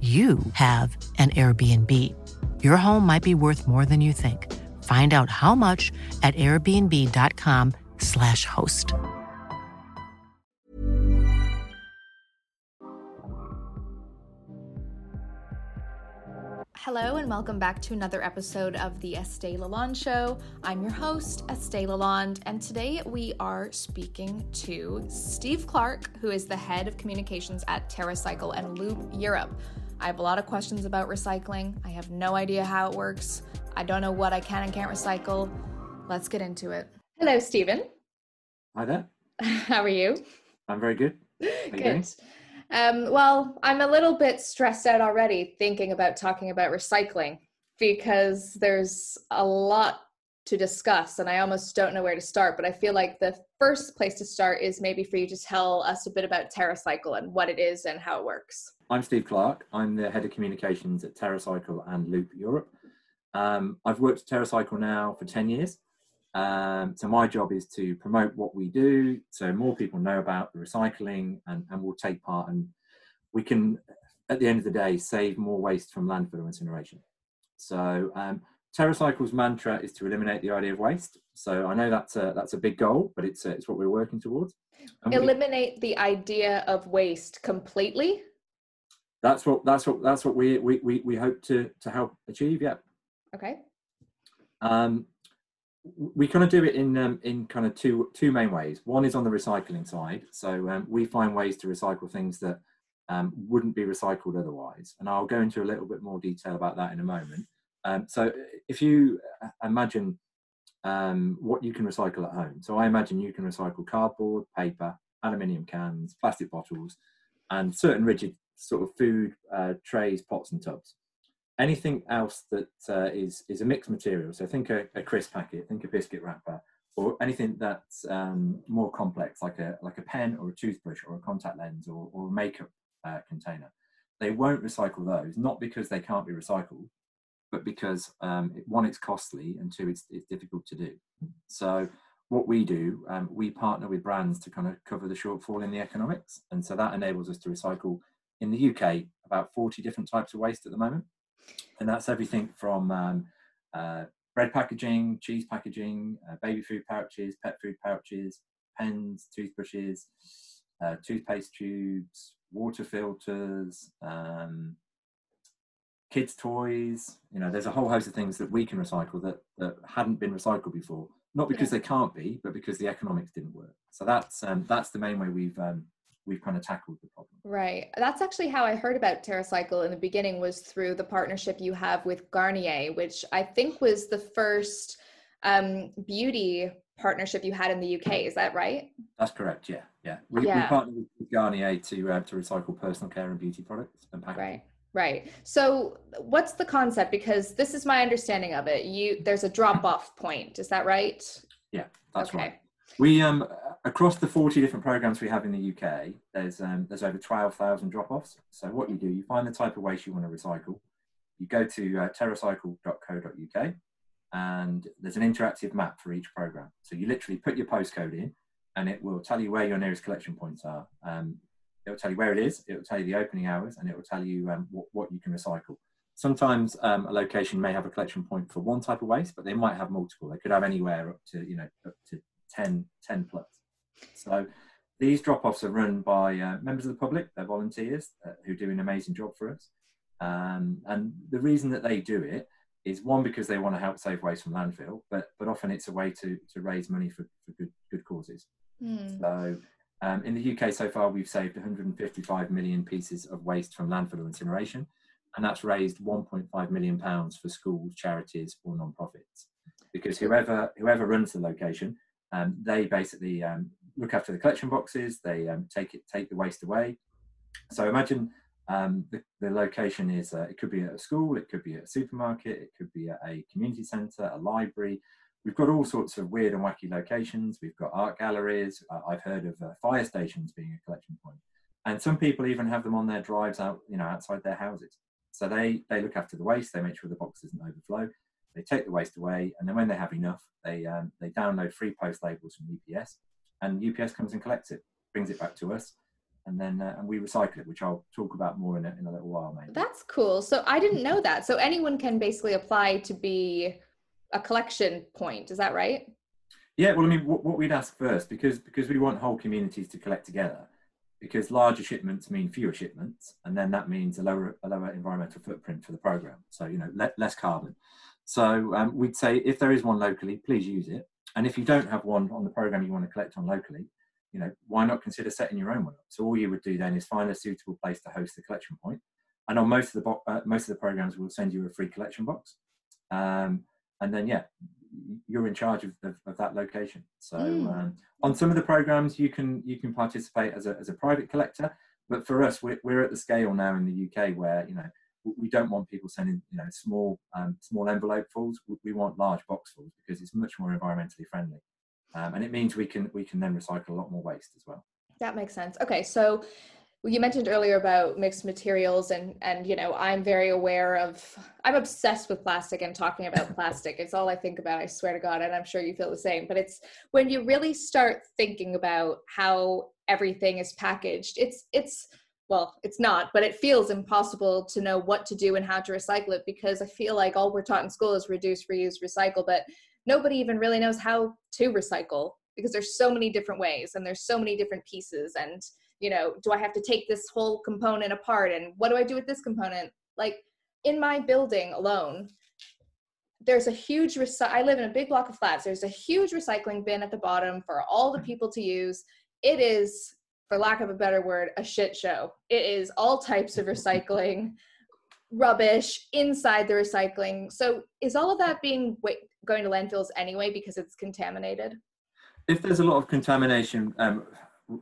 you have an Airbnb. Your home might be worth more than you think. Find out how much at airbnb.com/slash host. Hello, and welcome back to another episode of the Estée Lalonde Show. I'm your host, Estée Lalonde, and today we are speaking to Steve Clark, who is the head of communications at TerraCycle and Loop Europe. I have a lot of questions about recycling. I have no idea how it works. I don't know what I can and can't recycle. Let's get into it. Hello, Stephen. Hi there. How are you? I'm very good. good. Um, well, I'm a little bit stressed out already thinking about talking about recycling because there's a lot to discuss and I almost don't know where to start. But I feel like the first place to start is maybe for you to tell us a bit about TerraCycle and what it is and how it works. I'm Steve Clark. I'm the head of communications at TerraCycle and Loop Europe. Um, I've worked at TerraCycle now for 10 years. Um, so my job is to promote what we do so more people know about the recycling and, and will take part and we can, at the end of the day, save more waste from landfill incineration. So um, TerraCycle's mantra is to eliminate the idea of waste. So I know that's a, that's a big goal, but it's, it's what we're working towards. And eliminate we, the idea of waste completely? That's what that's what that's what we we we, we hope to to help achieve yeah. Okay. Um we kind of do it in um, in kind of two two main ways. One is on the recycling side. So um, we find ways to recycle things that um, wouldn't be recycled otherwise. And i'll go into a little bit more detail about that in a moment. Um, so if you uh, imagine um, what you can recycle at home. So i imagine you can recycle cardboard paper aluminium cans plastic bottles and certain rigid sort of food uh, trays, pots, and tubs. Anything else that uh, is is a mixed material. So think a, a, crisp packet, think a biscuit wrapper, or anything that's um, more complex, like a like a pen or a toothbrush or a contact lens or, or a makeup uh, container. They won't recycle those, not because they can't be recycled, but because um, one, it's costly, and two, it's it's difficult to do. So what we do, um, we partner with brands to kind of cover the shortfall in the economics, and so that enables us to recycle in the UK about 40 different types of waste at the moment. And that's everything from um, uh, bread packaging, cheese packaging, uh, baby food pouches, pet food pouches, pens, toothbrushes, uh, toothpaste tubes, water filters, um, kids' toys. You know, there's a whole host of things that we can recycle that, that hadn't been recycled before. Not because yeah. they can't be, but because the economics didn't work. So that's um, that's the main way we've um, we've kind of tackled the problem. Right. That's actually how I heard about TerraCycle in the beginning was through the partnership you have with Garnier, which I think was the first um, beauty partnership you had in the UK. Is that right? That's correct. Yeah. Yeah. We, yeah. we partnered with Garnier to uh, to recycle personal care and beauty products and packaging. Right. Right. So what's the concept? Because this is my understanding of it. You there's a drop off point. Is that right? Yeah, that's okay. right. We um across the 40 different programs we have in the UK, there's um, there's over 12,000 drop-offs. So what you do, you find the type of waste you want to recycle. You go to uh, terracycle.co.uk and there's an interactive map for each program. So you literally put your postcode in and it will tell you where your nearest collection points are. Um, it will tell you where it is, it will tell you the opening hours, and it will tell you um, what, what you can recycle. Sometimes um, a location may have a collection point for one type of waste, but they might have multiple. They could have anywhere up to, you know, up to 10, 10 plus. So these drop-offs are run by uh, members of the public, they're volunteers uh, who do an amazing job for us. Um, and the reason that they do it is one because they want to help save waste from landfill, but but often it's a way to to raise money for, for good good causes. Mm. So um, in the UK so far, we've saved 155 million pieces of waste from landfill or incineration, and that's raised 1.5 million pounds for schools, charities, or non-profits. Because whoever whoever runs the location, um, they basically um, look after the collection boxes. They um, take it take the waste away. So imagine um, the, the, location is uh, it could be at a school, it could be at a supermarket, it could be at a community centre, a library. We've got all sorts of weird and wacky locations. We've got art galleries. Uh, I've heard of uh, fire stations being a collection point, and some people even have them on their drives out, you know, outside their houses. So they they look after the waste. They make sure the box doesn't overflow. They take the waste away, and then when they have enough, they um, they download free post labels from UPS, and UPS comes and collects it, brings it back to us, and then uh, and we recycle it, which I'll talk about more in a, in a little while, maybe. That's cool. So I didn't know that. So anyone can basically apply to be a collection point. Is that right? Yeah. Well, I mean, what, what we'd ask first, because because we want whole communities to collect together, because larger shipments mean fewer shipments, and then that means a lower a lower environmental footprint for the program. So you know, le- less carbon. So um, we'd say if there is one locally, please use it. And if you don't have one on the program you want to collect on locally, you know, why not consider setting your own one up? So all you would do then is find a suitable place to host the collection point. And on most of the uh, most of the programs, we'll send you a free collection box. Um, and then yeah, you're in charge of, of, of that location. So mm. um, on some of the programs, you can you can participate as a as a private collector. But for us, we're, we're at the scale now in the UK where you know we don't want people sending you know small um, small envelope fulls. We want large box fulls because it's much more environmentally friendly. Um, and it means we can we can then recycle a lot more waste as well. That makes sense. Okay so you mentioned earlier about mixed materials and and you know i'm very aware of i'm obsessed with plastic and talking about plastic. It's all i think about i swear to god and i'm sure you feel the same. But it's when you really start thinking about how everything is packaged it's it's well it's not but it feels impossible to know what to do and how to recycle it because i feel like all we're taught in school is reduce reuse recycle but nobody even really knows how to recycle because there's so many different ways and there's so many different pieces and you know do i have to take this whole component apart and what do i do with this component? Like in my building alone there's a huge reci- i live in a big block of flats. There's a huge recycling bin at the bottom for all the people to use. It is for lack of a better word a shit show it is all types of recycling rubbish inside the recycling so is all of that being going to landfills anyway because it's contaminated? If there's a lot of contamination um,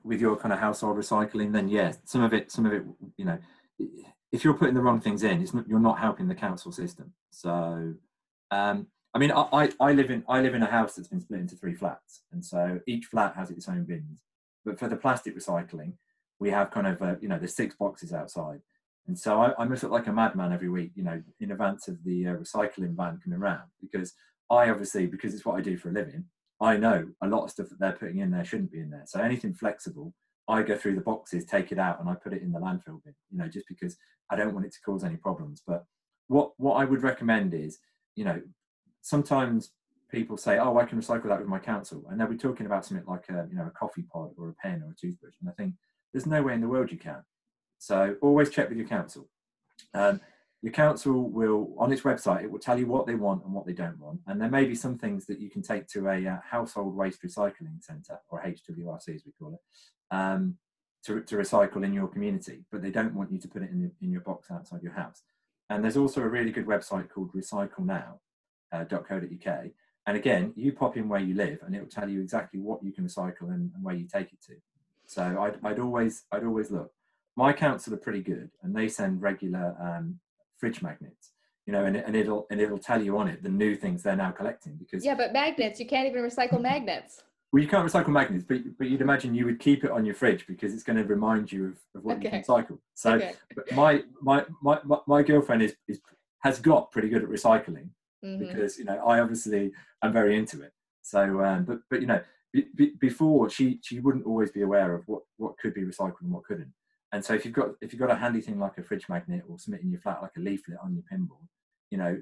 with your kind of household recycling, then yes, some of it, some of it, you know, if you're putting the wrong things in, not, you're not helping the council system. So, um, I mean, I, I live in I live in a house that's been split into three flats, and so each flat has its own bins. But for the plastic recycling, we have kind of uh, you know the six boxes outside, and so I, I must look like a madman every week, you know, in advance of the uh, recycling van coming around because I obviously, because it's what I do for a living, I know a lot of stuff that they're putting in there shouldn't be in there. So anything flexible, I go through the boxes, take it out, and I put it in the landfill bin. You know, just because I don't want it to cause any problems. But what what I would recommend is, you know, sometimes people say, "Oh, I can recycle that with my council," and they'll be talking about something like a you know a coffee pod or a pen or a toothbrush, and I think there's no way in the world you can. So always check with your council. Um, your council will on its website it will tell you what they want and what they don't want and there may be some things that you can take to a uh, household waste recycling centre or hwrc as we call it um, to, to recycle in your community but they don't want you to put it in, the, in your box outside your house and there's also a really good website called recyclenow.co.uk uh, and again you pop in where you live and it will tell you exactly what you can recycle and, and where you take it to. So I'd, I'd always i'd always look. My council are pretty good and they send regular um, fridge magnets you know and, and it'll and it'll tell you on it the new things they're now collecting because yeah but magnets you can't even recycle magnets. Well you can't recycle magnets but, but you'd imagine you would keep it on your fridge because it's going to remind you of, of what okay. you can recycle. So okay. my, my my my girlfriend is, is has got pretty good at recycling mm-hmm. because you know i obviously am very into it so um, but but you know before she she wouldn't always be aware of what what could be recycled and what couldn't and so if you've got if you've got a handy thing like a fridge magnet or something in your flat like a leaflet on your pinboard, you know,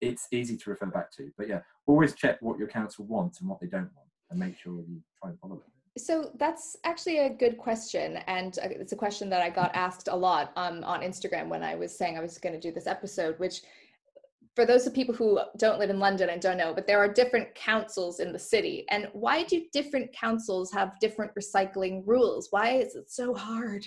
it's easy to refer back to. But yeah, always check what your council wants and what they don't want, and make sure you try and follow it. So that's actually a good question, and uh, it's a question that I got asked a lot um, on Instagram when I was saying I was going to do this episode. Which, for those of people who don't live in London and don't know, but there are different councils in the city, and why do different councils have different recycling rules? Why is it so hard?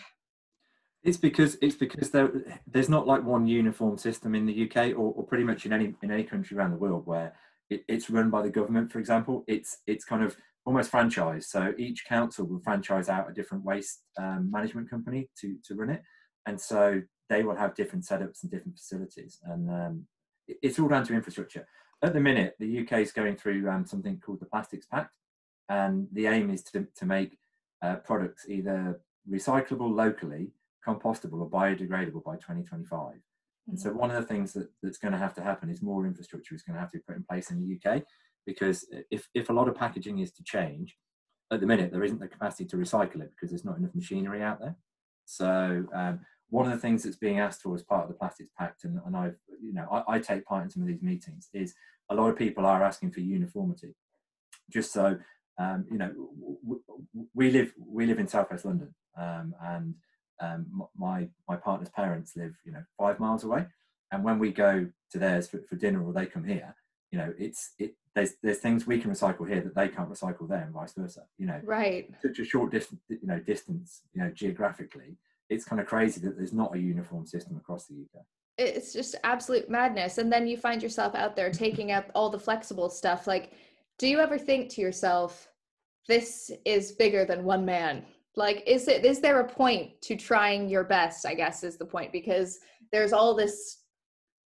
It's because it's because there there's not like one uniform system in the UK or, or pretty much in any in any country around the world where it, it's run by the government. For example, it's it's kind of almost franchised. So each council will franchise out a different waste um, management company to to run it, and so they will have different setups and different facilities, and um, it's all down to infrastructure. At the minute, the UK is going through um, something called the Plastics Pact, and the aim is to to make uh, products either recyclable locally, compostable, or biodegradable by 2025. And so mm-hmm. one of the things that, that's going to have to happen is more infrastructure is going to have to be put in place in the UK because if, if a lot of packaging is to change, at the minute there isn't the capacity to recycle it because there's not enough machinery out there. So um, one of the things that's being asked for as part of the Plastics Pact, and, and I've you know I, I, take part in some of these meetings, is a lot of people are asking for uniformity, just so um, you know we live we live in Southwest London, um, and um, my my partner's parents live you know five miles away, and when we go to theirs for, for dinner or they come here, you know it's it there's there's things we can recycle here that they can't recycle there and vice versa you know. Right. Such a short distance you know distance you know geographically it's kind of crazy that there's not a uniform system across the uk it's just absolute madness and then you find yourself out there taking up all the flexible stuff like do you ever think to yourself this is bigger than one man like is it is there a point to trying your best i guess is the point because there's all this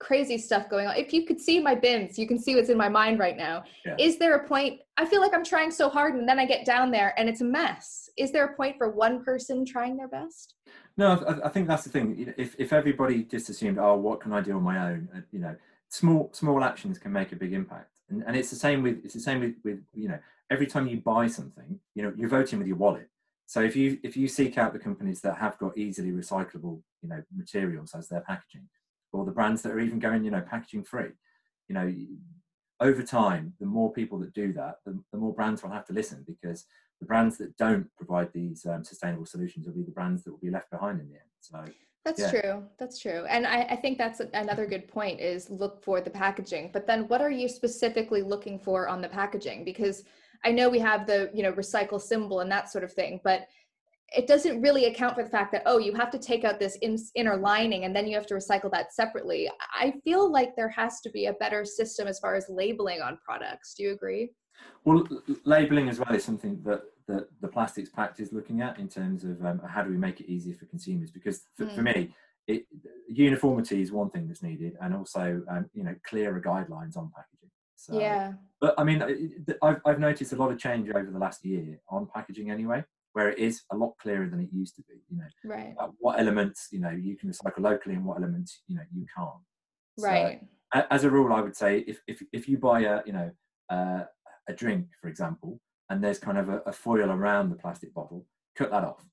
crazy stuff going on. If you could see my bins, you can see what's in my mind right now. Yeah. Is there a point? I feel like I'm trying so hard and then I get down there and it's a mess. Is there a point for one person trying their best? No, I, I think that's the thing. If, if everybody just assumed, oh, what can I do on my own? Uh, you know, small small actions can make a big impact. And, and it's the same with it's the same with, with you know every time you buy something, you know, you're voting with your wallet. So if you if you seek out the companies that have got easily recyclable you know materials as their packaging, or the brands that are even going, you know, packaging free. You know, over time, the more people that do that, the, the more brands will have to listen because the brands that don't provide these um, sustainable solutions will be the brands that will be left behind in the end. So that's yeah. true. That's true. And I, I, think that's another good point is look for the packaging. But then what are you specifically looking for on the packaging? Because I know we have the, you know, recycle symbol and that sort of thing, but it doesn't really account for the fact that oh you have to take out this in, inner lining and then you have to recycle that separately. I feel like there has to be a better system as far as labeling on products. Do you agree? Well labeling as well is something that the, the plastics pact is looking at in terms of um, how do we make it easier for consumers? Because for, mm. for me it, uniformity is one thing that's needed and also um, you know clearer guidelines on packaging. So, yeah. but i mean I've, I've noticed a lot of change over the last year on packaging anyway where it is a lot clearer than it used to be. You know, right. what elements you know you can recycle locally and what elements you know you can't. Right. So, as a rule, I would say if if if you buy a you know uh, a drink, for example, and there's kind of a, a, foil around the plastic bottle, cut that off.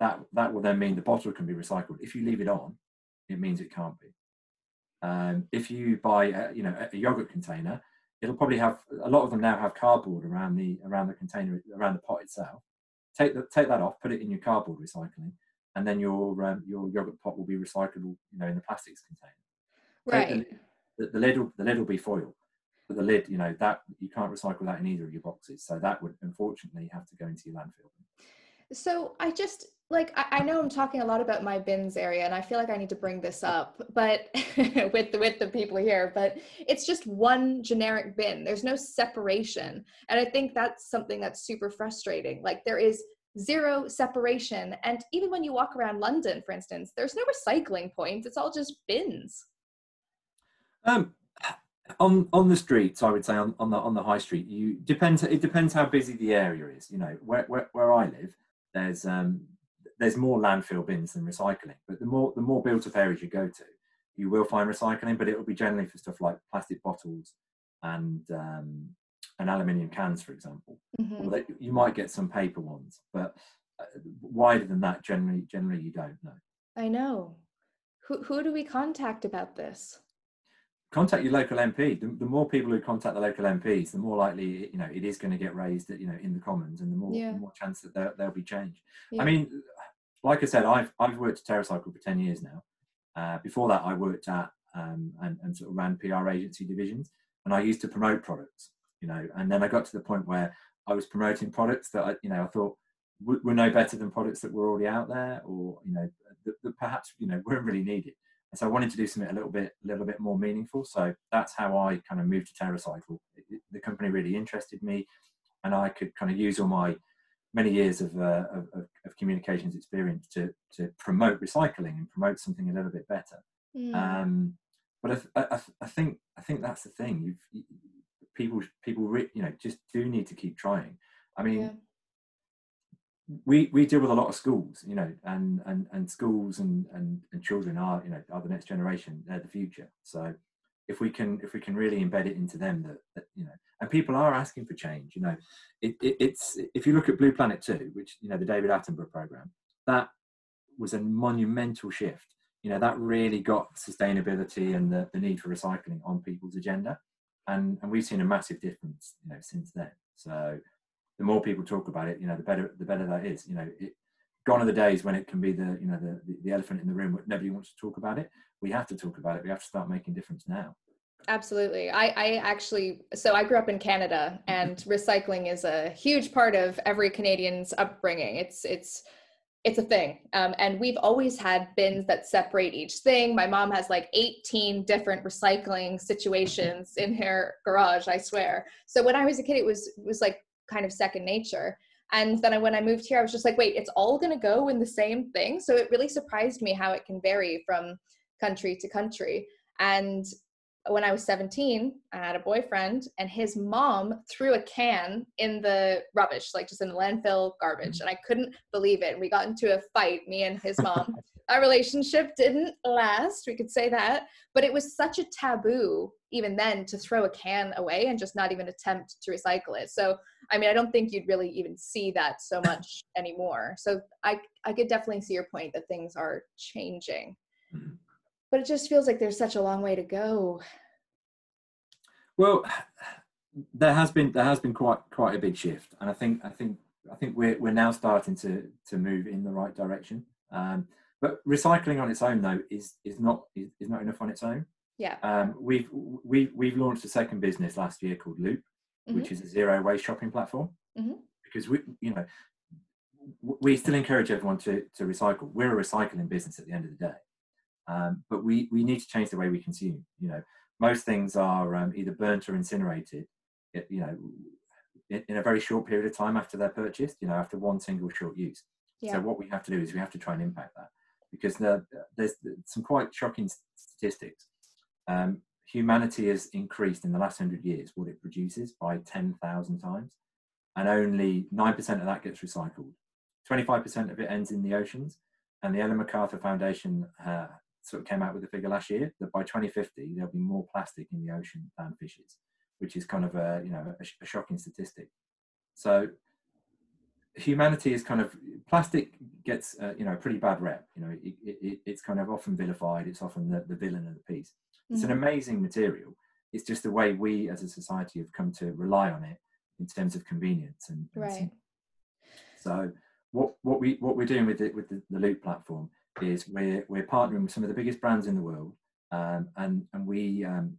That that will then mean the bottle can be recycled. If you leave it on, it means it can't be. Um, if you buy a, you know a yogurt container, it'll probably have a lot of them now have cardboard around the around the container around the pot itself take that take that off, put it in your cardboard recycling, and then your um, your yogurt pot will be recyclable, you know, in the plastics container. Right. The, the, lid will, the lid will be foil, but the lid, you know, that you can't recycle that in either of your boxes, so that would unfortunately have to go into your landfill. So I just like I, I, know I'm talking a lot about my bins area, and I feel like I need to bring this up, but with the with the people here, but it's just one generic bin. There's no separation, and I think that's something that's super frustrating. Like there is zero separation, and even when you walk around London, for instance, there's no recycling points. It's all just bins. Um, on on the streets, I would say on, on the on the high street, you depends. It depends how busy the area is. You know, where where, where I live, there's um there's more landfill bins than recycling. But the more the more built up areas you go to, you will find recycling, but it will be generally for stuff like plastic bottles and um, and aluminium cans, for example. Mm-hmm. you might get some paper ones, but uh, wider than that, generally generally you don't know. I know. Who who do we contact about this? Contact your local MP. The, the, more people who contact the local MPs, the more likely you know it is going to get raised, you know, in the Commons, and the more yeah. the more chance that there, there'll be change. Yeah. I mean, like I said, I've I've worked at TerraCycle for ten years now. Uh, before that, I worked at um, and, and sort of ran PR agency divisions, and I used to promote products, you know, and then I got to the point where I was promoting products that I, you know, I thought were no better than products that were already out there, or you know, that, that perhaps you know weren't really needed. And so I wanted to do something a little bit, a little bit more meaningful. So that's how I kind of moved to TerraCycle. The company really interested me, and I could kind of use all my many years of, uh, of, of, communications experience to, to promote recycling and promote something a little bit better. Mm. Um, but I, I, I, think I think that's the thing. You've, you, people people re, you know just do need to keep trying. I mean, yeah. We we deal with a lot of schools, you know, and and and schools and and, and children are you know are the next generation. They're the future. So if we can if we can really embed it into them that, that you know and people are asking for change you know it, it, it's if you look at blue planet 2 which you know the david attenborough program that was a monumental shift you know that really got sustainability and the, the need for recycling on people's agenda and and we've seen a massive difference you know since then so the more people talk about it you know the better the better that is you know it, gone are the days when it can be the you know the, the elephant in the room nobody wants to talk about it we have to talk about it we have to start making difference now absolutely i i actually so i grew up in canada and recycling is a huge part of every canadian's upbringing it's it's it's a thing. Um, and we've always had bins that separate each thing. My mom has like 18 different recycling situations in her garage, I swear. So when I was a kid, it was, it was like kind of second nature. And then when I moved here, I was just like, wait, it's all going to go in the same thing. So it really surprised me how it can vary from country to country. And when I was 17, I had a boyfriend, and his mom threw a can in the rubbish, like just in the landfill garbage. And I couldn't believe it. And we got into a fight, me and his mom. Our relationship didn't last, we could say that. But it was such a taboo, even then, to throw a can away and just not even attempt to recycle it. So, I mean, I don't think you'd really even see that so much anymore. So, I, I could definitely see your point that things are changing. Mm-hmm. But it just feels like there's such a long way to go. Well there has been there has been quite quite a big shift. And i think i think i think we're, we're now starting to to move in the right direction. Um, but recycling on its own though is is not is, not enough on its own. Yeah. Um, we've we, we've launched a second business last year called loop mm-hmm. which is a zero waste shopping platform mm-hmm. because we you know we still encourage everyone to to recycle we're a recycling business at the end of the day um, but we, we need to change the way we consume. You know, most things are um, either burnt or incinerated. You know, in, in, a very short period of time after they're purchased. You know, after one single short use. Yeah. So what we have to do is we have to try and impact that because the, there's some quite shocking statistics. Um, humanity has increased in the last hundred years what it produces by ten thousand times, and only nine percent of that gets recycled. Twenty-five percent of it ends in the oceans, and the Ellen MacArthur Foundation uh, sort of came out with a figure last year that by 2050 there'll be more plastic in the ocean than fishes, which is kind of a you know a, a shocking statistic. So humanity is kind of plastic gets uh, you know a pretty bad rep. You know it, it, it's kind of often vilified. It's often the, the villain of the piece. It's mm-hmm. an amazing material. It's just the way we as a society have come to rely on it in terms of convenience and, and right. So what what we what we're doing with it with the, the Loop platform is we're we're partnering with some of the biggest brands in the world, um, and and we um,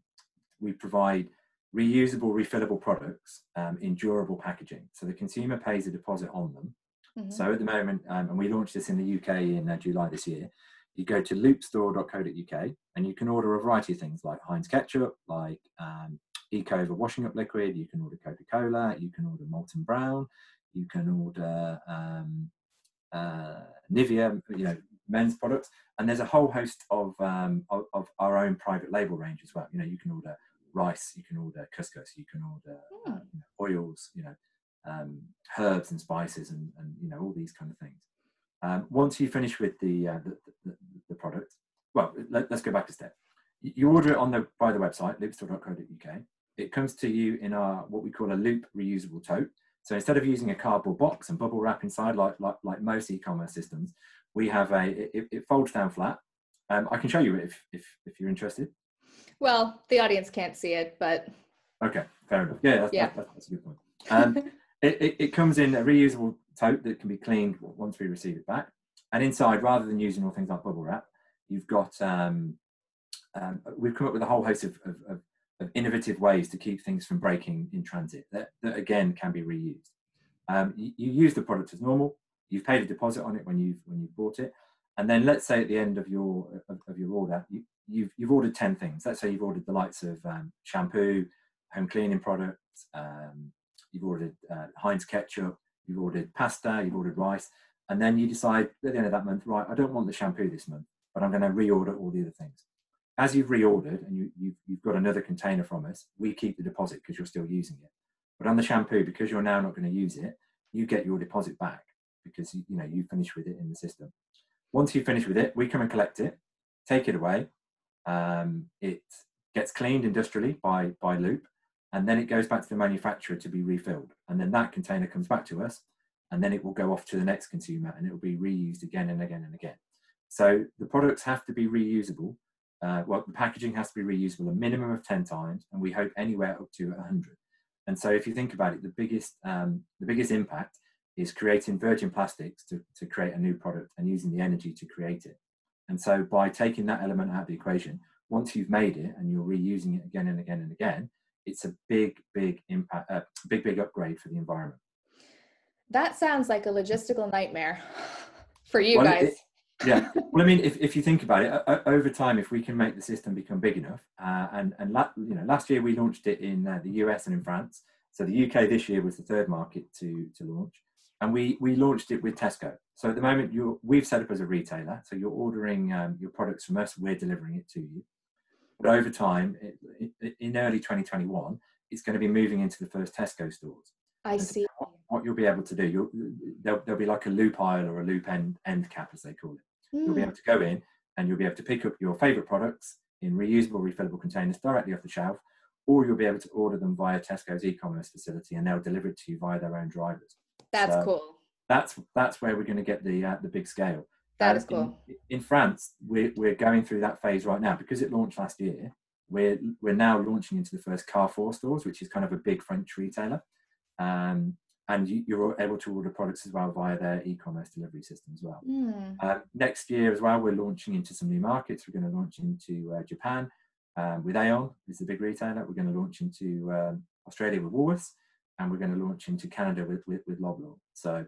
we provide reusable, refillable products um, in durable packaging. So the consumer pays a deposit on them. Mm-hmm. So at the moment, um, and we launched this in the UK in uh, July this year. You go to loopstore.co.uk and you can order a variety of things like Heinz ketchup, like um, Ecover washing up liquid. You can order Coca Cola. You can order Molton Brown. You can order um, uh, Nivea, you know, men's products, and there's a whole host of, um, of, of our own private label range as well. You know, you can order rice, you can order couscous, you can order mm. uh, you know, oils, you know, um, herbs and spices, and, and you know all these kind of things. Um, once you finish with the, uh, the, the, the, product, well, let, us go back a step. You order it on the by the website loopstore.co.uk. It comes to you in our what we call a loop reusable tote. So instead of using a cardboard box and bubble wrap inside like like, like most e-commerce systems, we have a it, it folds down flat. Um, I can show you it if, if if you're interested. Well, the audience can't see it, but Okay, fair enough. Yeah, that's, Yeah. That's, that's a good point. Um, it, it, it comes in a reusable tote that can be cleaned once we receive it back. And inside, rather than using all things like bubble wrap, you've got um, um, we've come up with a whole host of, of, of, of innovative ways to keep things from breaking in transit that, that again can be reused. Um, you, you use the product as normal. You've paid a deposit on it when you've when you bought it, and then let's say at the end of your of, of your order, you, you've you've ordered ten things. Let's say you've ordered the likes of um, shampoo, home cleaning products. Um, you've ordered uh, Heinz ketchup. You've ordered pasta. You've ordered rice, and then you decide at the end of that month, right? I don't want the shampoo this month, but I'm going to reorder all the other things. As you've reordered and you, you've, you've got another container from us, we keep the deposit because you're still using it. But on the shampoo, because you're now not going to use it, you get your deposit back because you, you know you finish with it in the system. Once you finish with it, we come and collect it, take it away. Um, it gets cleaned industrially by by Loop, and then it goes back to the manufacturer to be refilled. And then that container comes back to us, and then it will go off to the next consumer, and it will be reused again and again and again. So the products have to be reusable. Uh, well, the packaging has to be reusable a minimum of 10 times, and we hope anywhere up to 100. And so, if you think about it, the biggest um, the biggest impact is creating virgin plastics to, to create a new product and using the energy to create it. And so, by taking that element out of the equation, once you've made it and you're reusing it again and again and again, it's a big, big impact, uh, big, big upgrade for the environment. that sounds like a logistical nightmare for you Well, guys. it- yeah well i mean if, if you think about it o- over time if we can make the system become big enough uh, and and la- you know last year we launched it in uh, the us and in france so the uk this year was the third market to to launch and we we launched it with tesco so at the moment you're we've set up as a retailer so you're ordering um, your products from us we're delivering it to you but over time it, it, in early 2021 it's going to be moving into the first tesco stores I see. what you'll be able to do you'll, there'll, there'll be like a loop aisle or a loop end end cap as they call it You'll be Hmm. able to go in and you'll be able to pick up your favorite products in reusable, refillable containers directly off the shelf, or you'll be able to order them via Tesco's e-commerce facility and they'll deliver it to you via their own drivers. That's so- cool. That's that's where we're going to get the uh, the big scale. That Um, is cool. In, in France, we're we're going through that phase right now because it launched last year. We're we're now launching into the first Carrefour stores, which is kind of a big French retailer. Um, and you, you're able to order products as well via their e-commerce delivery system as well. Hmm. Uh, next year as well, we're launching into some new markets. We're going to launch into uh, Japan um, with Aeon, who's the big retailer. We're going to launch into um, Australia with Woolworths, and we're going to launch into Canada with, with, with Loblaw. So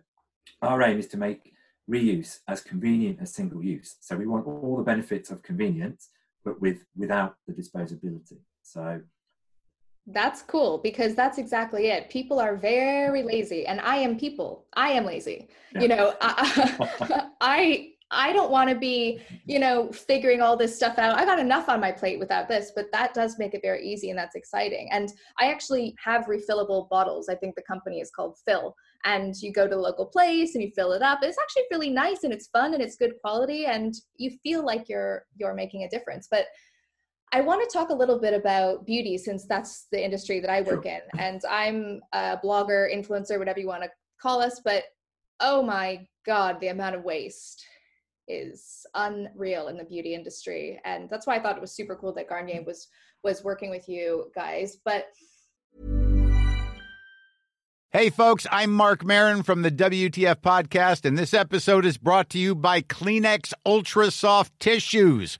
our aim is to make reuse as convenient as single use. So we want all the benefits of convenience, but with without the disposability. So That's cool because that's exactly it. People are very lazy, and I am people. I am lazy. Yeah. You know, I I, I don't want to be, you know, figuring all this stuff out. I got enough on my plate without this, but that does make it very easy, and that's exciting. And I actually have refillable bottles. I think the company is called Fill, and you go to the local place and you fill it up. It's actually really nice and it's fun and it's good quality, and you feel like you're you're making a difference. But I want to talk a little bit about beauty since that's the industry that I work in. And I'm a blogger, influencer, whatever you want to call us. But oh my God, the amount of waste is unreal in the beauty industry. And that's why I thought it was super cool that Garnier was was working with you guys. But Hey, folks, I'm Marc Maron from the WTF Podcast, and this episode is brought to you by Kleenex Ultra Soft Tissues,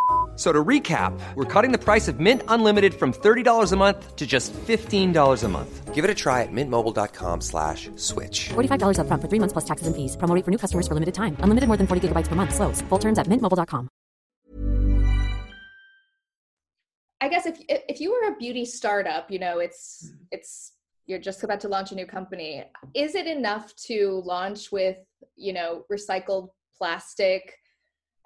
So to recap, we're cutting the price of Mint Unlimited from $30 a month to just $15 a month. Give it a try at mintmobile.com slash switch. $45 up front for three months plus taxes and fees. Promo rate for new customers for limited time. Unlimited more than 40 gigabytes per month. Slows. Full terms at mintmobile.com. I guess if if you were a beauty startup, you know, it's it's you're just about to launch a new company. Is it enough to launch with, you know, recycled plastic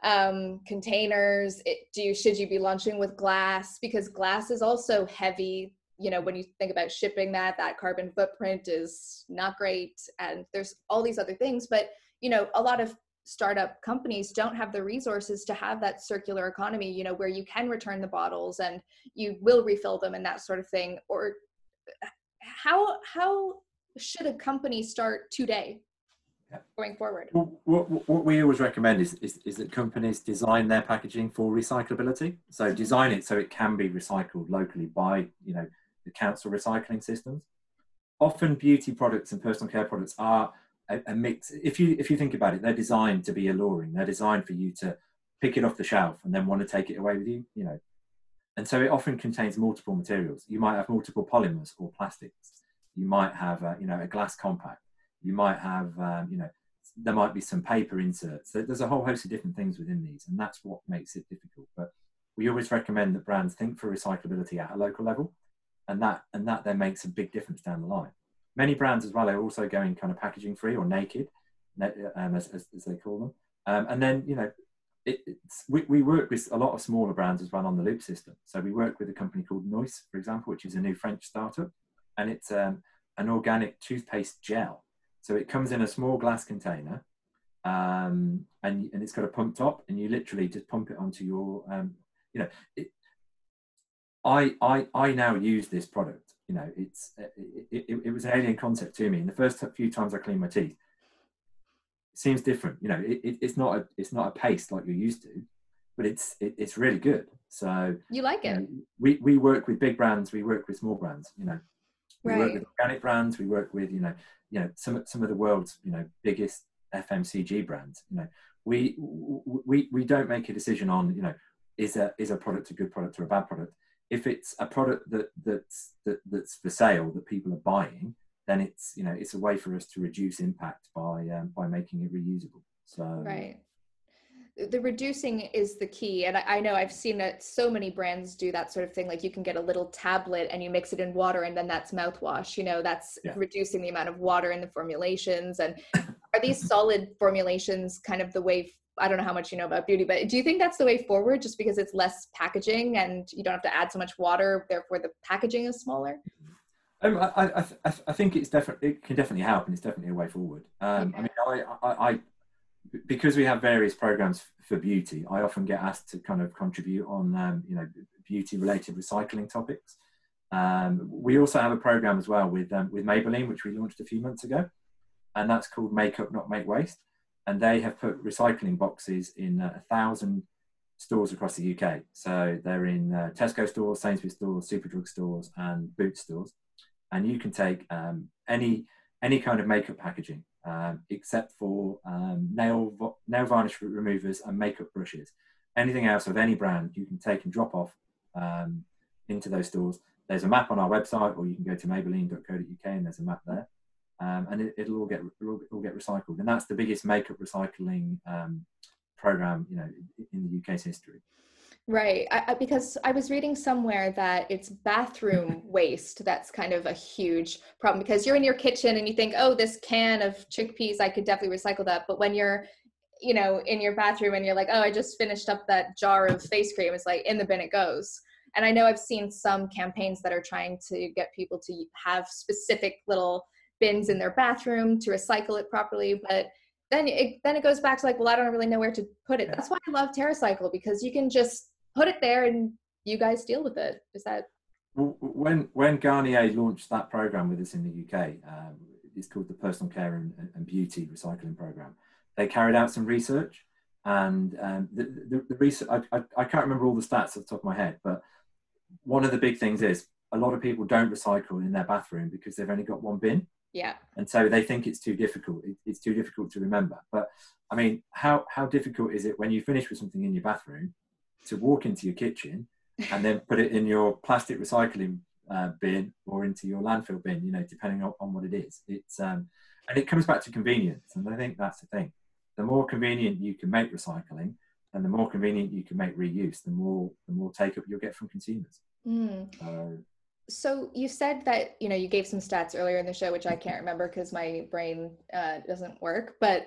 um, containers? It, do you should you be launching with glass because glass is also heavy. You know, when you think about shipping that, that carbon footprint is not great, and there's all these other things. But you know, a lot of startup companies don't have the resources to have that circular economy. You know, where you can return the bottles and you will refill them and that sort of thing. Or how how should a company start today going forward? Well, what, what we always recommend is, is, is that companies design their packaging for recyclability. So mm-hmm. design it so it can be recycled locally by you know the council recycling systems. Often beauty products and personal care products are a, a mix. If you if you think about it, they're designed to be alluring. They're designed for you to pick it off the shelf and then want to take it away with you. You know, and so it often contains multiple materials. You might have multiple polymers or plastics. You might have a, you know a glass compact you might have, um, you know, there might be some paper inserts. There's a whole host of different things within these, and that's what makes it difficult. But we always recommend that brands think for recyclability at a local level, and that and that then makes a big difference down the line. Many brands as well are also going kind of packaging free or naked, um, as, as, as, they call them. Um, and then you know, it, we, we work with a lot of smaller brands as well on the Loop system. So we work with a company called Noise, for example, which is a new French startup, and it's um, an organic toothpaste gel so it comes in a small glass container, um, and and it's got a pump top, and you literally just pump it onto your, um, you know, it, I I I now use this product. You know, it's it, it, it, was an alien concept to me. And the first few times I clean my teeth, it seems different. You know, it, it's not a it's not a paste like you're used to, but it's it's really good. So you like it. You know, we we work with big brands. We work with small brands. You know, we right. work with organic brands. We work with you know you know some some of the world's you know biggest FMCG brands. You know, we we we don't make a decision on you know is a is a product a good product or a bad product. If it's a product that that's that, that's for sale that people are buying, then it's you know it's a way for us to reduce impact by um, by making it reusable. So right the reducing is the key and I, I, know i've seen that so many brands do that sort of thing like you can get a little tablet and you mix it in water and then that's mouthwash you know that's yeah. reducing the amount of water in the formulations and are these solid formulations kind of the way i don't know how much you know about beauty but do you think that's the way forward just because it's less packaging and you don't have to add so much water therefore the packaging is smaller um, I, I, I, think it's definitely it can definitely help and it's definitely a way forward um, okay. i mean I, I because we have various programs for beauty, I often get asked to kind of contribute on um, you know beauty related recycling topics. Um, we also have a program as well with um, with Maybelline, which we launched a few months ago, and that's called Make Up Not Make Waste. And they have put recycling boxes in uh, a thousand stores across the UK. So they're in uh, Tesco stores, Sainsbury's stores, Superdrug stores, and Boots stores. And you can take um, any any kind of makeup packaging um, except for um, nail, nail varnish removers and makeup brushes. Anything else of any brand you can take and drop off um, into those stores. There's a map on our website, or you can go to maybelline.co.uk and there's a map there. Um, and it, will all get it'll, get recycled, and that's the biggest makeup recycling um, program you know in the UK's history. Right. I, I, because I was reading somewhere that it's bathroom waste that's kind of a huge problem because you're in your kitchen and you think, oh, this can of chickpeas, I could definitely recycle that. But when you're, you know, in your bathroom and you're like, oh, I just finished up that jar of face cream, it's like in the bin it goes. And I know I've seen some campaigns that are trying to get people to have specific little bins in their bathroom to recycle it properly. But then it, then it goes back to like, well, I don't really know where to put it. That's why I love TerraCycle because you can just put it there and you guys deal with it. Is that? When when Garnier launched that program with us in the UK, um, it's called the Personal Care and, and, Beauty Recycling Program. They carried out some research, and um, the, the, the, research I, I, I, can't remember all the stats off the top of my head, but one of the big things is a lot of people don't recycle in their bathroom because they've only got one bin. Yeah. And so they think it's too difficult. It's too difficult to remember. But I mean, how how difficult is it when you finish with something in your bathroom to walk into your kitchen and then put it in your plastic recycling uh, bin or into your landfill bin, you know, depending on, on what it is. It's um, and it comes back to convenience, and I think that's the thing. The more convenient you can make recycling, and the more convenient you can make reuse, the more the more take up you'll get from consumers. Mm. Uh, so you said that you know you gave some stats earlier in the show, which I can't remember because my brain uh, doesn't work, but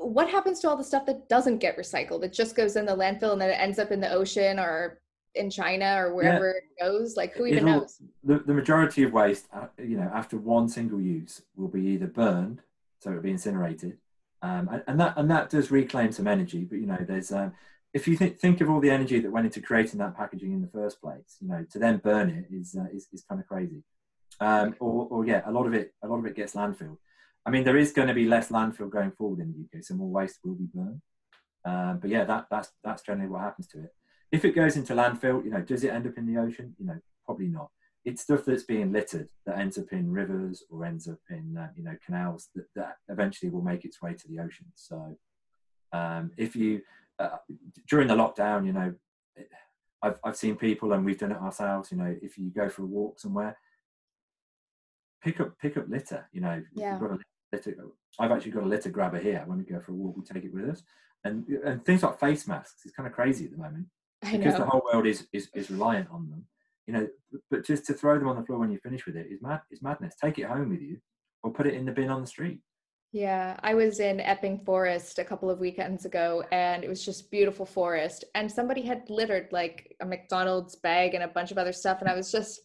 what happens to all the stuff that doesn't get recycled? It just goes in the landfill and then it ends up in the ocean or in China or wherever yeah. it goes. Like who even It'll, knows? The, the majority of waste, uh, you know, after one single use, will be either burned, so it'll be incinerated, um, and, and, that and that does reclaim some energy. But you know, there's um, if you th- think of all the energy that went into creating that packaging in the first place, you know, to then burn it is uh, is, is kind of crazy. Um, or, or yeah, a lot of it a lot of it gets landfilled. I mean, there is going to be less landfill going forward in the UK, so more waste will be burned. Um, but yeah, that, that's that's generally what happens to it. If it goes into landfill, you know, does it end up in the ocean? You know, probably not. It's stuff that's being littered that ends up in rivers or ends up in uh, you know canals that, that eventually will make its way to the ocean. So um, if you uh, during the lockdown, you know, I've I've seen people and we've done it ourselves. You know, if you go for a walk somewhere, pick up pick up litter. You know, yeah. you've got a litter. I've actually got a litter grabber here. When we go for a walk, we take it with us. And and things like face masks is kind of crazy at the moment because the whole world is, is is reliant on them. You know, but just to throw them on the floor when you finish with it is mad. Is madness. Take it home with you, or put it in the bin on the street. Yeah, I was in Epping Forest a couple of weekends ago and it was just beautiful forest. And somebody had littered like a McDonald's bag and a bunch of other stuff. And I was just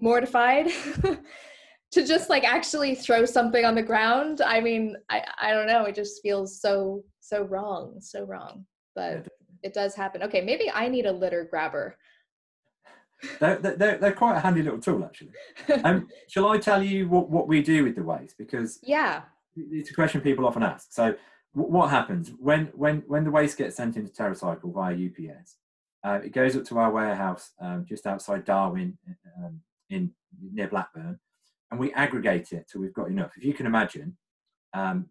mortified to just like actually throw something on the ground i mean i i don't know it just feels so so wrong so wrong but it does happen. Okay maybe i need a litter grabber. They're, they're, they're quite a handy little tool actually. Um, shall i tell you what, what we do with the waste? Because yeah. it's a question people often ask. So what happens? When when when the waste gets sent into TerraCycle via ups uh, it goes up to our warehouse um, just outside Darwen um, in near blackburn and we aggregate it till we've got enough. If you can imagine, um,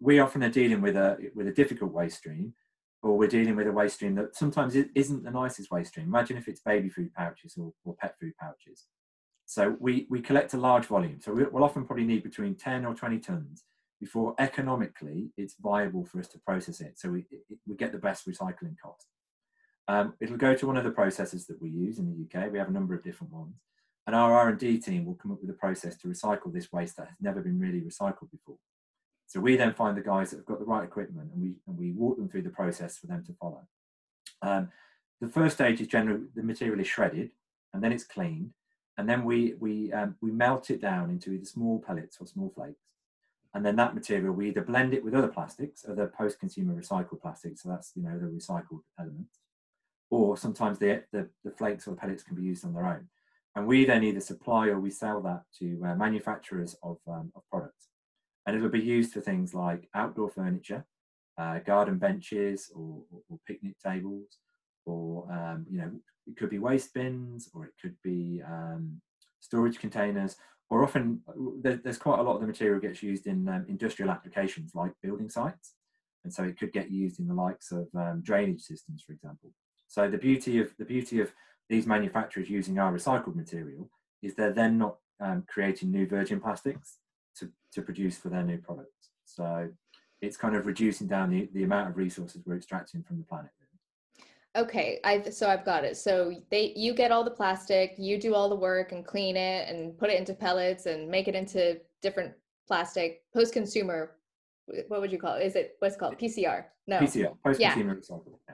we often are dealing with a with a difficult waste stream, or we're dealing with a waste stream that sometimes isn't the nicest waste stream. Imagine if it's baby food pouches or, or pet food pouches. So we we collect a large volume. So we'll often probably need between ten or twenty tons before economically it's viable for us to process it. So we we get the best recycling cost. Um, it'll go to one of the processors that we use in the UK. We have a number of different ones and our R&D team will come up with a process to recycle this waste that has never been really recycled before. So we then find the guys that have got the right equipment and we, and we walk them through the process for them to follow. Um, the first stage is generally the material is shredded and then it's cleaned and then we, we, um, we melt it down into either small pellets or small flakes. And then that material, we either blend it with other plastics, other post-consumer recycled plastics, so that's, you know, the recycled elements, or sometimes the, the, the flakes or the pellets can be used on their own and we then either supply or we sell that to uh, manufacturers of, um, of products. And it'll be used for things like outdoor furniture, uh, garden benches or, or, or, picnic tables, or, um, you know, it could be waste bins or it could be um, storage containers, or often there, there's quite a lot of the material gets used in um, industrial applications like building sites. And so it could get used in the likes of um, drainage systems, for example. So the beauty of the beauty of these manufacturers using our recycled material is they're then not um, creating new virgin plastics to, to produce for their new products. So it's kind of reducing down the, the amount of resources we're extracting from the planet. Okay, I so I've got it. So they you get all the plastic, you do all the work and clean it and put it into pellets and make it into different plastic post consumer. What would you call it? Is it what's it called PCR? No. PCR. Yeah.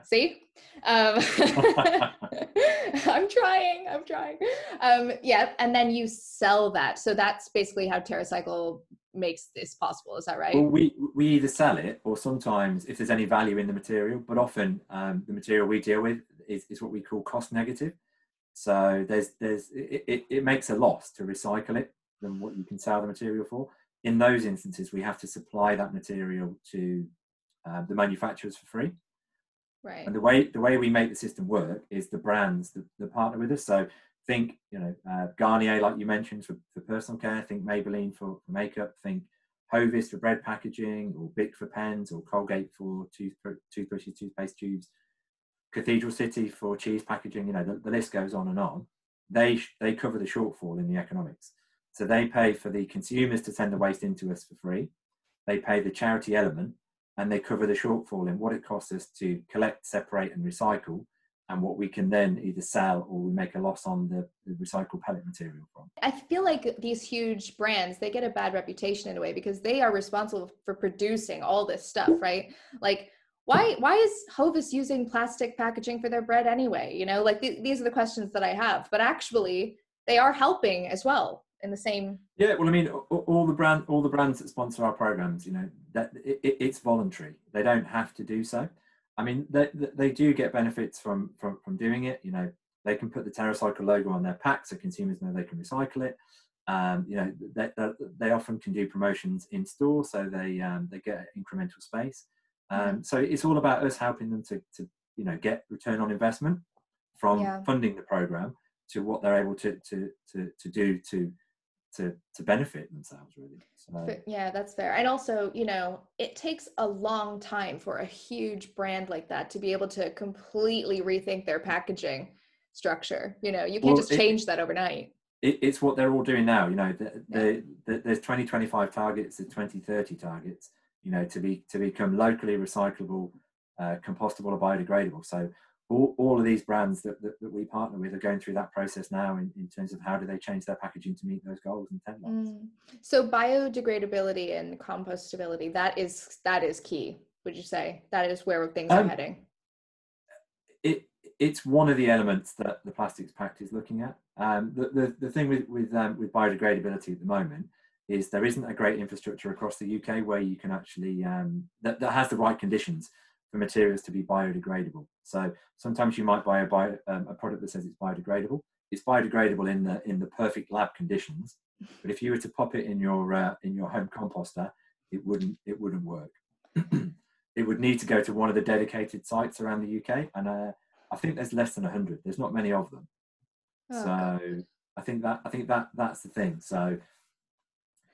See, um, I'm trying. I'm trying. Um, yeah, and then you sell that. So that's basically how TerraCycle makes this possible. Is that right? Well, we we either sell it or sometimes if there's any value in the material, but often um, the material we deal with is, is what we call cost negative. So there's there's it, it, it makes a loss to recycle it than what you can sell the material for. In those instances, we have to supply that material to uh, the manufacturers for free. Right. And the way the way we make the system work is the brands that, that partner with us. So think, you know, uh, Garnier, like you mentioned, for, for personal care. Think Maybelline for, for makeup. Think Hovis for bread packaging, or Bic for pens, or Colgate for tooth, toothbrushes, toothpaste tubes. Cathedral City for cheese packaging. You know, the, the list goes on and on. They they cover the shortfall in the economics. So they pay for the consumers to send the waste into us for free. They pay the charity element, and they cover the shortfall in what it costs us to collect, separate, and recycle and what we can then either sell or we make a loss on the, the, recycled pellet material from. I feel like these huge brands they get a bad reputation in a way because they are responsible for producing all this stuff, right? Like why why is Hovis using plastic packaging for their bread anyway? You know, like th- these are the questions that I have. But actually, they are helping as well in the same. Yeah, well, I mean, all, the brand all the brands that sponsor our programs, you know, that it, it's voluntary. They don't have to do so. I mean, they, they do get benefits from, from, from doing it. You know, they can put the TerraCycle logo on their pack so consumers know they can recycle it. Um, you know, they, they, often can do promotions in store, so they um, they get incremental space. Um, so it's all about us helping them to, to you know get return on investment from yeah. funding the program to what they're able to to to, to do to to to benefit themselves really so. yeah that's fair and also you know it takes a long time for a huge brand like that to be able to completely rethink their packaging structure you know you can't well, just change it, that overnight it, it's what they're all doing now you know the, yeah. the, the, there's 2025 targets there's 2030 targets you know to be to become locally recyclable uh, compostable or biodegradable so all, all of these brands that, that, that, we partner with are going through that process now in, in terms of how do they change their packaging to meet those goals and deadlines. Mm. So biodegradability and compostability, that is that is key, would you say? That is where things um, are heading. It it's one of the elements that the plastics pact is looking at. Um, the, the, the thing with with, um, with biodegradability at the moment is there isn't a great infrastructure across the UK where you can actually um, that, that has the right conditions for materials to be biodegradable. So sometimes you might buy a, bio, um, a product that says it's biodegradable. It's biodegradable in the in the perfect lab conditions, but if you were to pop it in your uh, in your home composter, it wouldn't it wouldn't work. it would need to go to one of the dedicated sites around the UK, and uh, I think there's less than hundred. There's not many of them. Oh, so I think that I think that that's the thing. So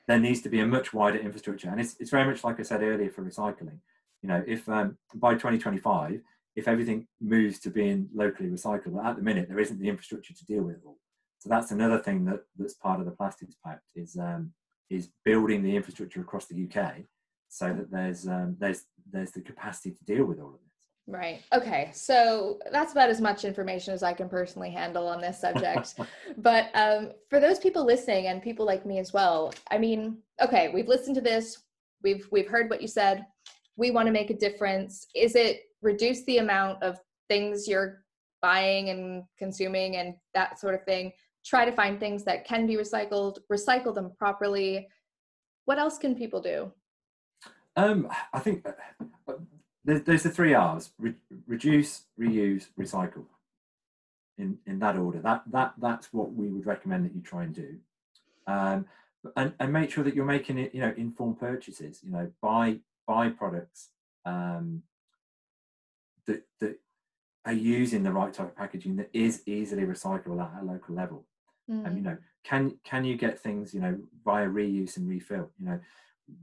there needs to be a much wider infrastructure, and it's it's very much like I said earlier for recycling you know, if um, by 2025, if everything moves to being locally recyclable, at the minute there isn't the infrastructure to deal with it all. So that's another thing that that's part of the plastics pact is um, is building the infrastructure across the UK so that there's um, there's there's the capacity to deal with all of this. Right. Okay. So that's about as much information as I can personally handle on this subject. but um, for those people listening and people like me as well, I mean, okay, we've listened to this. We've we've heard what you said we want to make a difference. Is it reduce the amount of things you're buying and consuming and that sort of thing? Try to find things that can be recycled recycle them properly. What else can people do? Um, i think uh, there's, there's the three r's Re- reduce reuse recycle. In in that order. That that that's what we would recommend that you try and do. Um, and, and make sure that you're making it you know informed purchases. You know buy buy products um, that that are using the right type of packaging that is easily recyclable at a local level. Mm. And you know, can can you get things you know via reuse and refill? You know,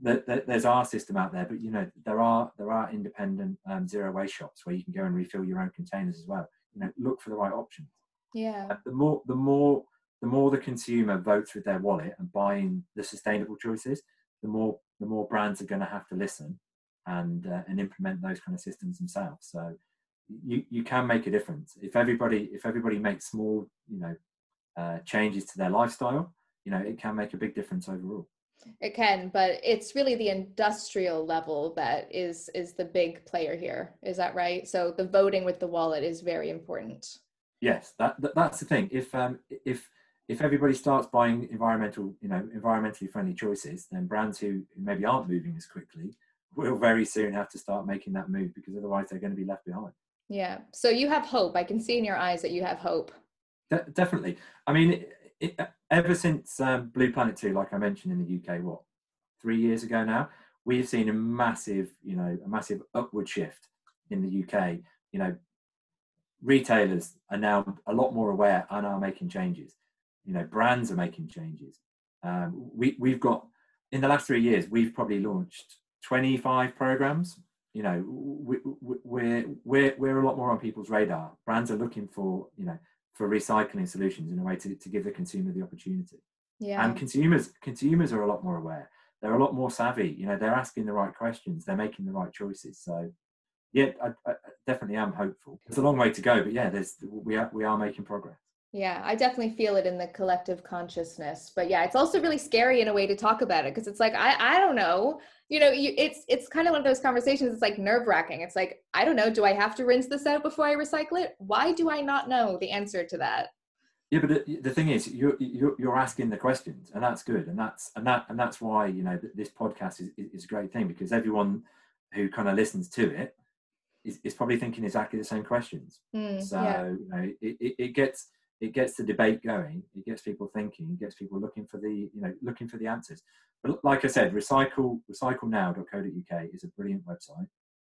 the, the, there's our system out there, but you know there are there are independent um, zero waste shops where you can go and refill your own containers as well. You know, look for the right options. Yeah. the more the more the more the consumer votes with their wallet and buying the sustainable choices, the more the more brands are going to have to listen and uh, and implement those kind of systems themselves. So you you can make a difference. If everybody if everybody makes small you know uh, changes to their lifestyle you know it can make a big difference overall. It can but it's really the industrial level that is is the big player here. Is that right? So the voting with the wallet is very important. Yes that, that that's the thing. If um if if everybody starts buying environmental you know environmentally friendly choices then brands who maybe aren't moving as quickly will very soon have to start making that move because otherwise they're going to be left behind. Yeah. So you have hope. I can see in your eyes that you have hope. De- definitely. I mean it, it, ever since um, blue planet 2 like i mentioned in the uk what three years ago now we've seen a massive you know a massive upward shift in the uk you know retailers are now a lot more aware and are making changes you know brands are making changes. Um, we, we've got in the last three years we've probably launched 25 programs. You know we, we're we're we're a lot more on people's radar. Brands are looking for you know for recycling solutions in a way to, to give the consumer the opportunity. Yeah. And consumers consumers are a lot more aware. They're a lot more savvy. You know they're asking the right questions. They're making the right choices. So yeah i, I definitely am hopeful. It's a long way to go but yeah there's we are we are making progress yeah, I definitely feel it in the collective consciousness. But yeah, it's also really scary in a way to talk about it because it's like I I don't know. You know, you, it's it's kind of one of those conversations. It's like nerve wracking. It's like I don't know. Do I have to rinse this out before I recycle it? Why do I not know the answer to that? Yeah, but the, the thing is, you're, you're you're asking the questions, and that's good, and that's and that and that's why you know this podcast is is a great thing because everyone who kind of listens to it is, is probably thinking exactly the same questions. Mm, so yeah. you know, it, it, it gets it gets the debate going it gets people thinking it gets people looking for the you know looking for the answers. But like i said recycle recyclenow.co.uk is a brilliant website.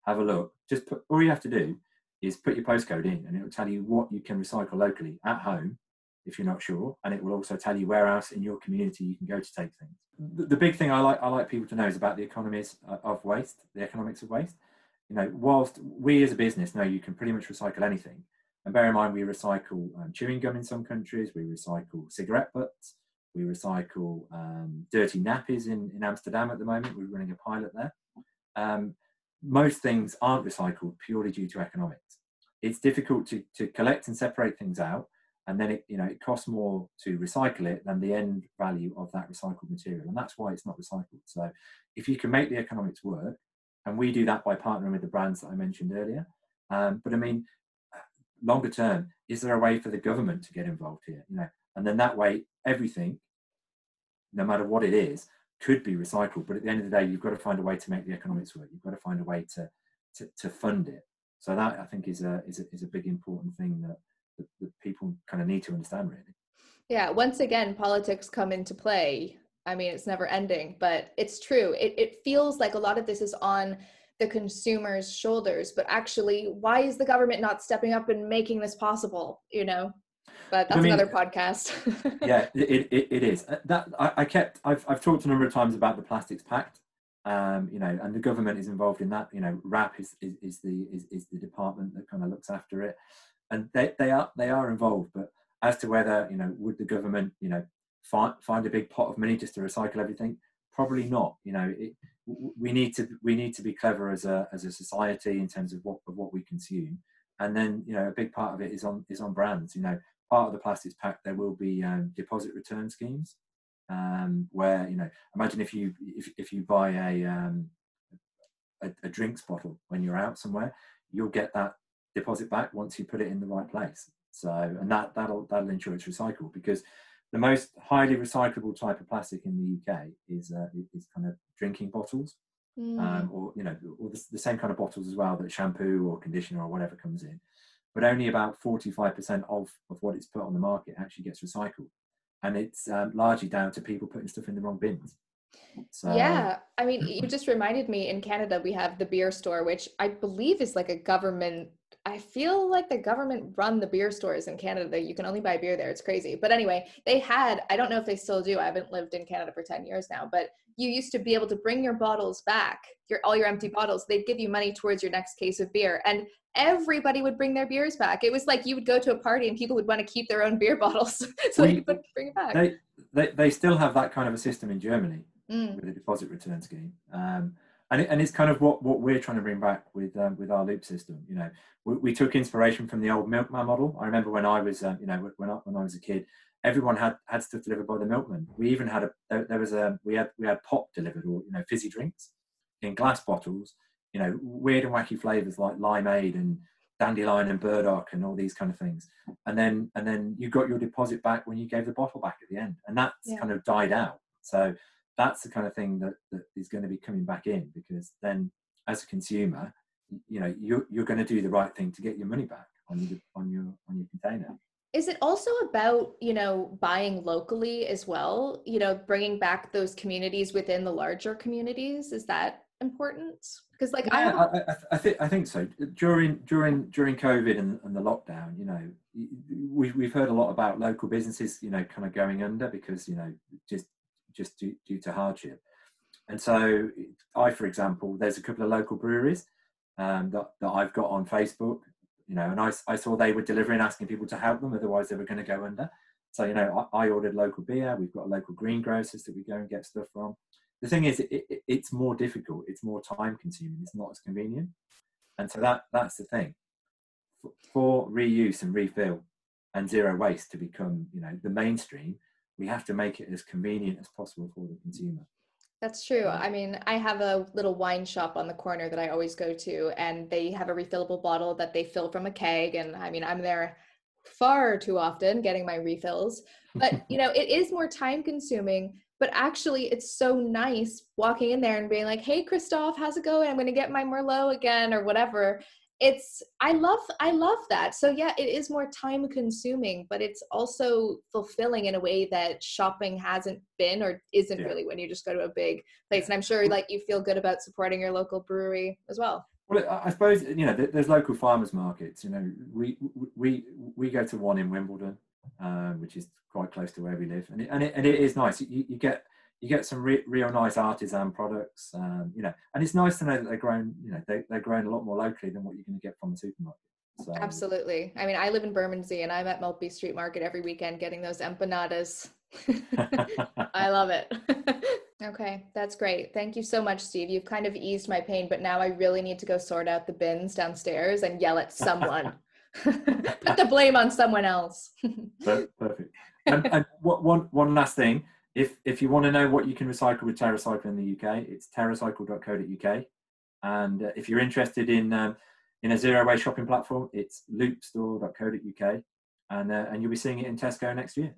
Have a look. Just put all you have to do is put your postcode in and it will tell you what you can recycle locally at home if you're not sure and it will also tell you where else in your community you can go to take things. The, the big thing i like i like people to know is about the economies uh, of waste the economics of waste. You know whilst we as a business know you can pretty much recycle anything and bear in mind, we recycle um, chewing gum in some countries, we recycle cigarette butts, we recycle um, dirty nappies in, in Amsterdam at the moment. We're running a pilot there. Um, most things aren't recycled purely due to economics. It's difficult to, to collect and separate things out, and then it, you know, it costs more to recycle it than the end value of that recycled material. And that's why it's not recycled. So if you can make the economics work, and we do that by partnering with the brands that I mentioned earlier. Um, but I mean, longer term, is there a way for the government to get involved here? You know, and then that way, everything, no matter what it is, could be recycled. But at the end of the day, you've got to find a way to make the economics work. You've got to find a way to to, to fund it. So that I think is a is a, is a big important thing that, that, that people kind of need to understand, really. Yeah. Once again, politics come into play. I mean, it's never ending, but it's true. It, it feels like a lot of this is on the consumer's shoulders but actually why is the government not stepping up and making this possible you know? But that's I mean, another podcast. yeah it, it, it is. Uh, that I, I, kept I've, I've talked a number of times about the plastics pact um, you know and the government is involved in that you know WRAP is, is, is the is, is the department that kind of looks after it. And they, they are they are involved but as to whether you know would the government you know find find a big pot of money just to recycle everything? Probably not you know it, we need to we need to be clever as a as a society in terms of what of what we consume. And then you know a big part of it is on is on brands. You know part of the plastics pact there will be um, deposit return schemes um, where you know imagine if you if, if you buy a, um, a a drinks bottle when you're out somewhere you'll get that deposit back once you put it in the right place. So and that that'll that'll ensure it's recycled because the most highly recyclable type of plastic in the UK is uh, is kind of drinking bottles, mm. um, or you know, or the, the, same kind of bottles as well that shampoo or conditioner or whatever comes in. But only about forty five percent of of what it's put on the market actually gets recycled, and it's um, largely down to people putting stuff in the wrong bins. So, yeah, I mean, you just reminded me. In Canada, we have the beer store, which I believe is like a government I feel like the government run the beer stores in Canada. You can only buy beer there. It's crazy. But anyway, they had, I don't know if they still do. I haven't lived in Canada for 10 years now, but you used to be able to bring your bottles back, your all your empty bottles. They'd give you money towards your next case of beer. And everybody would bring their beers back. It was like you would go to a party and people would want to keep their own beer bottles so we, they could bring it back. They, they, they still have that kind of a system in Germany mm. with the deposit return scheme. Um, and it, and it's kind of what what we're trying to bring back with um, with our loop system. You know, we, we, took inspiration from the old milkman model. I remember when I was um, you know when I, when I was a kid, everyone had had stuff delivered by the milkman. We even had a there, there was a we had we had pop delivered or you know fizzy drinks in glass bottles. You know, weird and wacky flavors like limeade and dandelion and burdock and all these kind of things and then and then you got your deposit back when you gave the bottle back at the end and that's yeah. kind of died out so that's the kind of thing that, that is going to be coming back in because then as a consumer you know you're, you're going to do the right thing to get your money back on your on your on your container. Is it also about you know buying locally as well? You know bringing back those communities within the larger communities is that important? Because like yeah, I, I, I, think I think so. During during during COVID and, and the lockdown, you know, we we've heard a lot about local businesses, you know, kind of going under because you know just just due, due to hardship. And so, I, for example, there's a couple of local breweries um, that that I've got on Facebook, you know, and I I saw they were delivering, asking people to help them, otherwise they were going to go under. So you know, I, I ordered local beer. We've got local greengrocers that we go and get stuff from the thing is, it, it, it's more difficult. It's more time consuming. It's not as convenient, and so that that's the thing. For, for reuse and refill and zero waste to become, you know, the mainstream, we have to make it as convenient as possible for the consumer. That's true. I mean, I have a little wine shop on the corner that I always go to, and they have a refillable bottle that they fill from a keg. And I mean, I'm there far too often getting my refills. But, you know, it is more time consuming but actually it's so nice walking in there and being like hey christoph how's it going i'm going to get my merlot again or whatever it's i love i love that so yeah it is more time consuming but it's also fulfilling in a way that shopping hasn't been or isn't yeah. really when you just go to a big place and i'm sure like you feel good about supporting your local brewery as well well i suppose you know there's local farmers markets you know we we we go to one in wimbledon um, which is quite close to where we live, and it, and it, and it is nice. You, you get you get some re- real nice artisan products, um, you know, and it's nice to know that they're grown, you know, they, they're grown a lot more locally than what you're going to get from the supermarket. So, Absolutely. I mean, I live in Bermondsey, and I'm at Maltby Street Market every weekend getting those empanadas. I love it. okay, that's great. Thank you so much, Steve. You've kind of eased my pain, but now I really need to go sort out the bins downstairs and yell at someone. Put the blame on someone else. Perfect. And, and one, one last thing. If, if you want to know what you can recycle with TerraCycle in the UK, it's terracycle.co.uk. And uh, if you're interested in um, in a zero waste shopping platform, it's loopstore.co.uk, and uh, and you'll be seeing it in Tesco next year.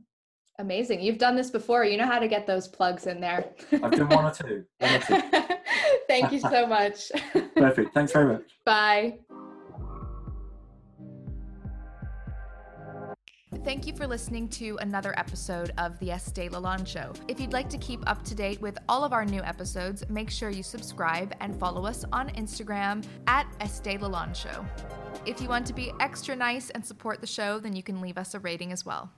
Amazing! You've done this before. You know how to get those plugs in there. I've done one or two. One or two. Thank you so much. Perfect. Thanks very much. Bye. Thank you for listening to another episode of the Estée Lalonde Show. If you'd like to keep up to date with all of our new episodes, make sure you subscribe and follow us on Instagram at Estée Lalonde Show. If you want to be extra nice and support the show, then you can leave us a rating as well.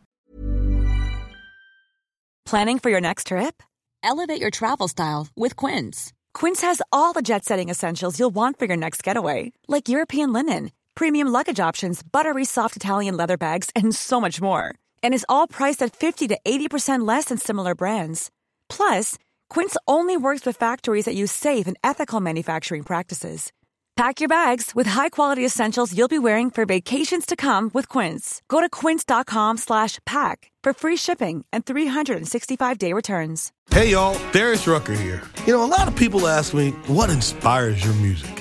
Planning for your next trip? Elevate your travel style with Quince. Quince has all the jet setting essentials you'll want for your next getaway, like European linen premium luggage options, buttery soft Italian leather bags, and so much more. And is all priced at 50 to 80% less than similar brands. Plus, Quince only works with factories that use safe and ethical manufacturing practices. Pack your bags with high-quality essentials you'll be wearing for vacations to come with Quince. Go to quince.com/pack for free shipping and 365-day returns. Hey y'all, Darius Rucker here. You know, a lot of people ask me, "What inspires your music?"